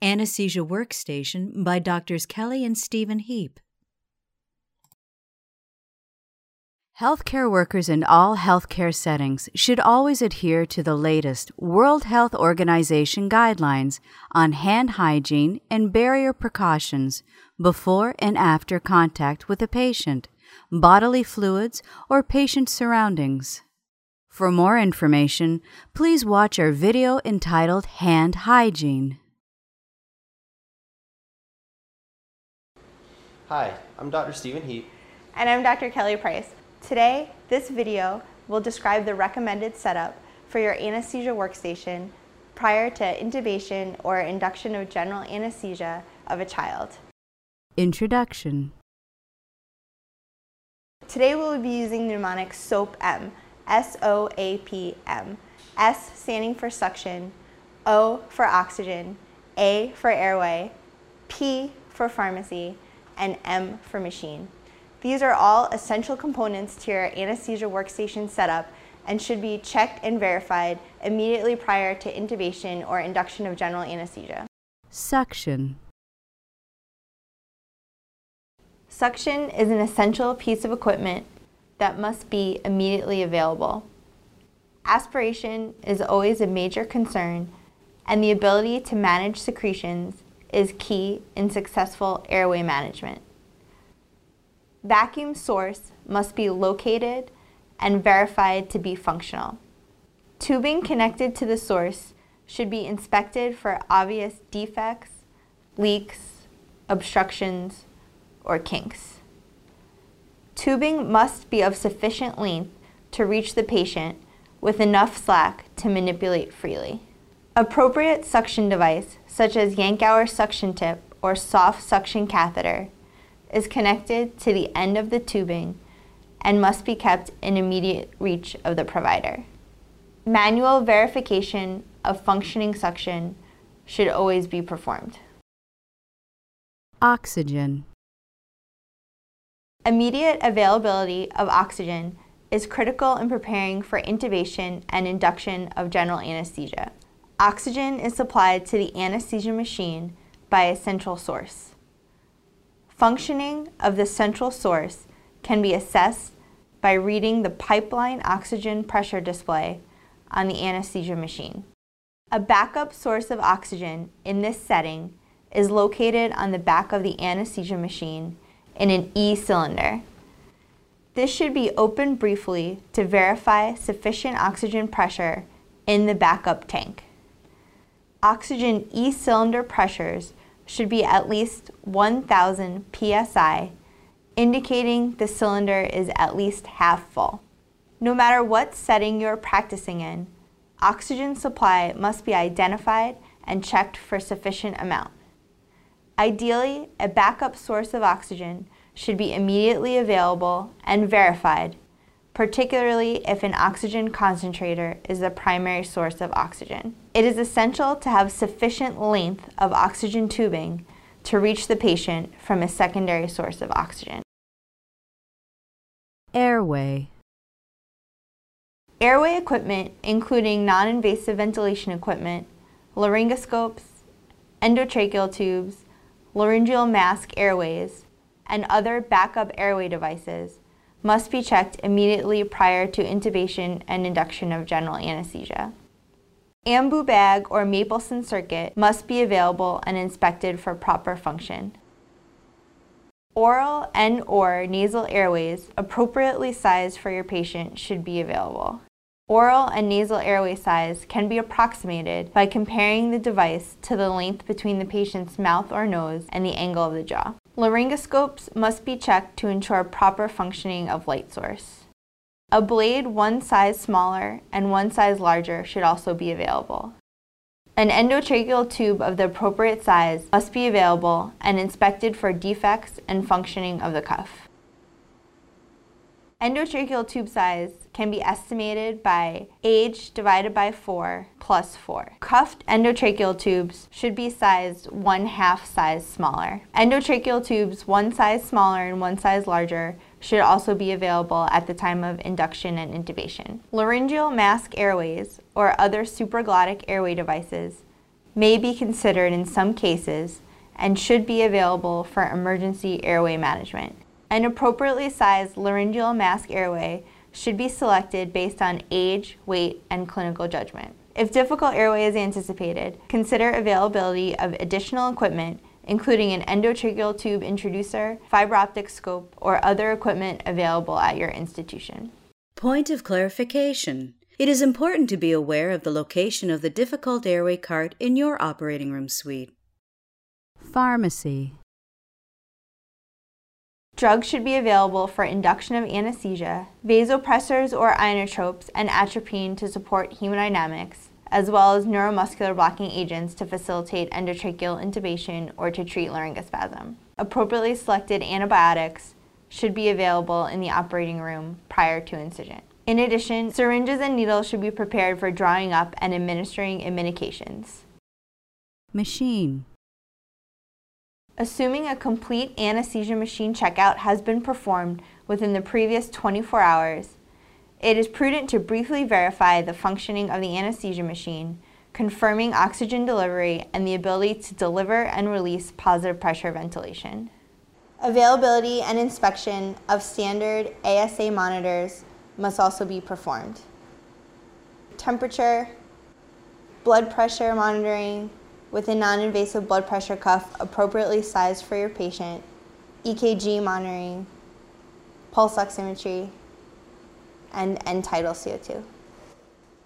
Anesthesia Workstation by Drs. Kelly and Stephen Heap. Healthcare workers in all healthcare settings should always adhere to the latest World Health Organization guidelines on hand hygiene and barrier precautions before and after contact with a patient, bodily fluids, or patient surroundings. For more information, please watch our video entitled Hand Hygiene. Hi, I'm Dr. Stephen Heap. And I'm Dr. Kelly Price. Today, this video will describe the recommended setup for your anesthesia workstation prior to intubation or induction of general anesthesia of a child. Introduction Today we'll be using the mnemonic SOAP-M, S-O-A-P-M. S standing for suction, O for oxygen, A for airway, P for pharmacy, and M for machine. These are all essential components to your anesthesia workstation setup and should be checked and verified immediately prior to intubation or induction of general anesthesia. Suction Suction is an essential piece of equipment that must be immediately available. Aspiration is always a major concern and the ability to manage secretions is key in successful airway management. Vacuum source must be located and verified to be functional. Tubing connected to the source should be inspected for obvious defects, leaks, obstructions, or kinks. Tubing must be of sufficient length to reach the patient with enough slack to manipulate freely. Appropriate suction device, such as Yankauer suction tip or soft suction catheter, is connected to the end of the tubing and must be kept in immediate reach of the provider. Manual verification of functioning suction should always be performed. Oxygen Immediate availability of oxygen is critical in preparing for intubation and induction of general anesthesia. Oxygen is supplied to the anesthesia machine by a central source. Functioning of the central source can be assessed by reading the pipeline oxygen pressure display on the anesthesia machine. A backup source of oxygen in this setting is located on the back of the anesthesia machine in an E cylinder. This should be opened briefly to verify sufficient oxygen pressure in the backup tank oxygen E-cylinder pressures should be at least 1000 psi, indicating the cylinder is at least half full. No matter what setting you're practicing in, oxygen supply must be identified and checked for sufficient amount. Ideally, a backup source of oxygen should be immediately available and verified, particularly if an oxygen concentrator is the primary source of oxygen. It is essential to have sufficient length of oxygen tubing to reach the patient from a secondary source of oxygen. Airway Airway equipment, including non-invasive ventilation equipment, laryngoscopes, endotracheal tubes, laryngeal mask airways, and other backup airway devices must be checked immediately prior to intubation and induction of general anesthesia. Ambu bag or Mapleson circuit must be available and inspected for proper function. Oral and or nasal airways appropriately sized for your patient should be available. Oral and nasal airway size can be approximated by comparing the device to the length between the patient's mouth or nose and the angle of the jaw. Laryngoscopes must be checked to ensure proper functioning of light source. A blade one size smaller and one size larger should also be available. An endotracheal tube of the appropriate size must be available and inspected for defects and functioning of the cuff. Endotracheal tube size can be estimated by age divided by 4 plus 4. Cuffed endotracheal tubes should be sized one half size smaller. Endotracheal tubes one size smaller and one size larger should also be available at the time of induction and intubation. Laryngeal mask airways or other supraglottic airway devices may be considered in some cases and should be available for emergency airway management. An appropriately sized laryngeal mask airway should be selected based on age, weight, and clinical judgment. If difficult airway is anticipated, consider availability of additional equipment, including an endotracheal tube introducer, fiber optic scope, or other equipment available at your institution. Point of clarification. It is important to be aware of the location of the difficult airway cart in your operating room suite. Pharmacy. Drugs should be available for induction of anesthesia, vasopressors or inotropes, and atropine to support hemodynamics, as well as neuromuscular blocking agents to facilitate endotracheal intubation or to treat laryngospasm. Appropriately selected antibiotics should be available in the operating room prior to incision. In addition, syringes and needles should be prepared for drawing up and administering medications. Machine. Assuming a complete anesthesia machine checkout has been performed within the previous 24 hours, it is prudent to briefly verify the functioning of the anesthesia machine, confirming oxygen delivery and the ability to deliver and release positive pressure ventilation. Availability and inspection of standard ASA monitors must also be performed. Temperature, blood pressure monitoring, with a non-invasive blood pressure cuff appropriately sized for your patient, EKG monitoring, pulse oximetry, and end-tidal CO2.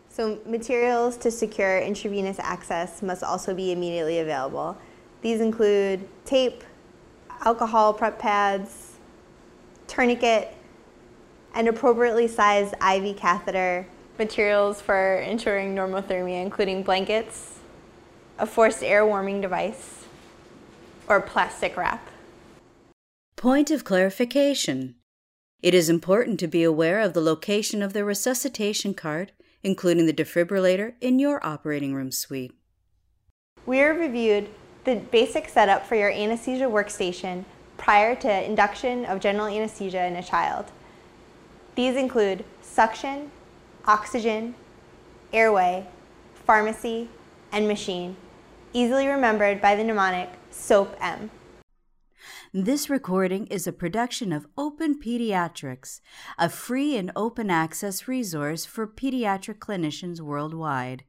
So materials to secure intravenous access must also be immediately available. These include tape, alcohol prep pads, tourniquet, and appropriately sized IV catheter. Materials for ensuring normothermia, including blankets, a forced air warming device, or plastic wrap. Point of clarification. It is important to be aware of the location of the resuscitation cart, including the defibrillator, in your operating room suite. We have reviewed the basic setup for your anesthesia workstation prior to induction of general anesthesia in a child. These include suction, oxygen, airway, pharmacy, and machine easily remembered by the mnemonic SOAP-M. This recording is a production of Open Pediatrics, a free and open access resource for pediatric clinicians worldwide.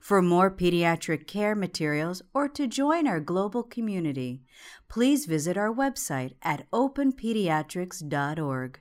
For more pediatric care materials or to join our global community, please visit our website at openpediatrics.org.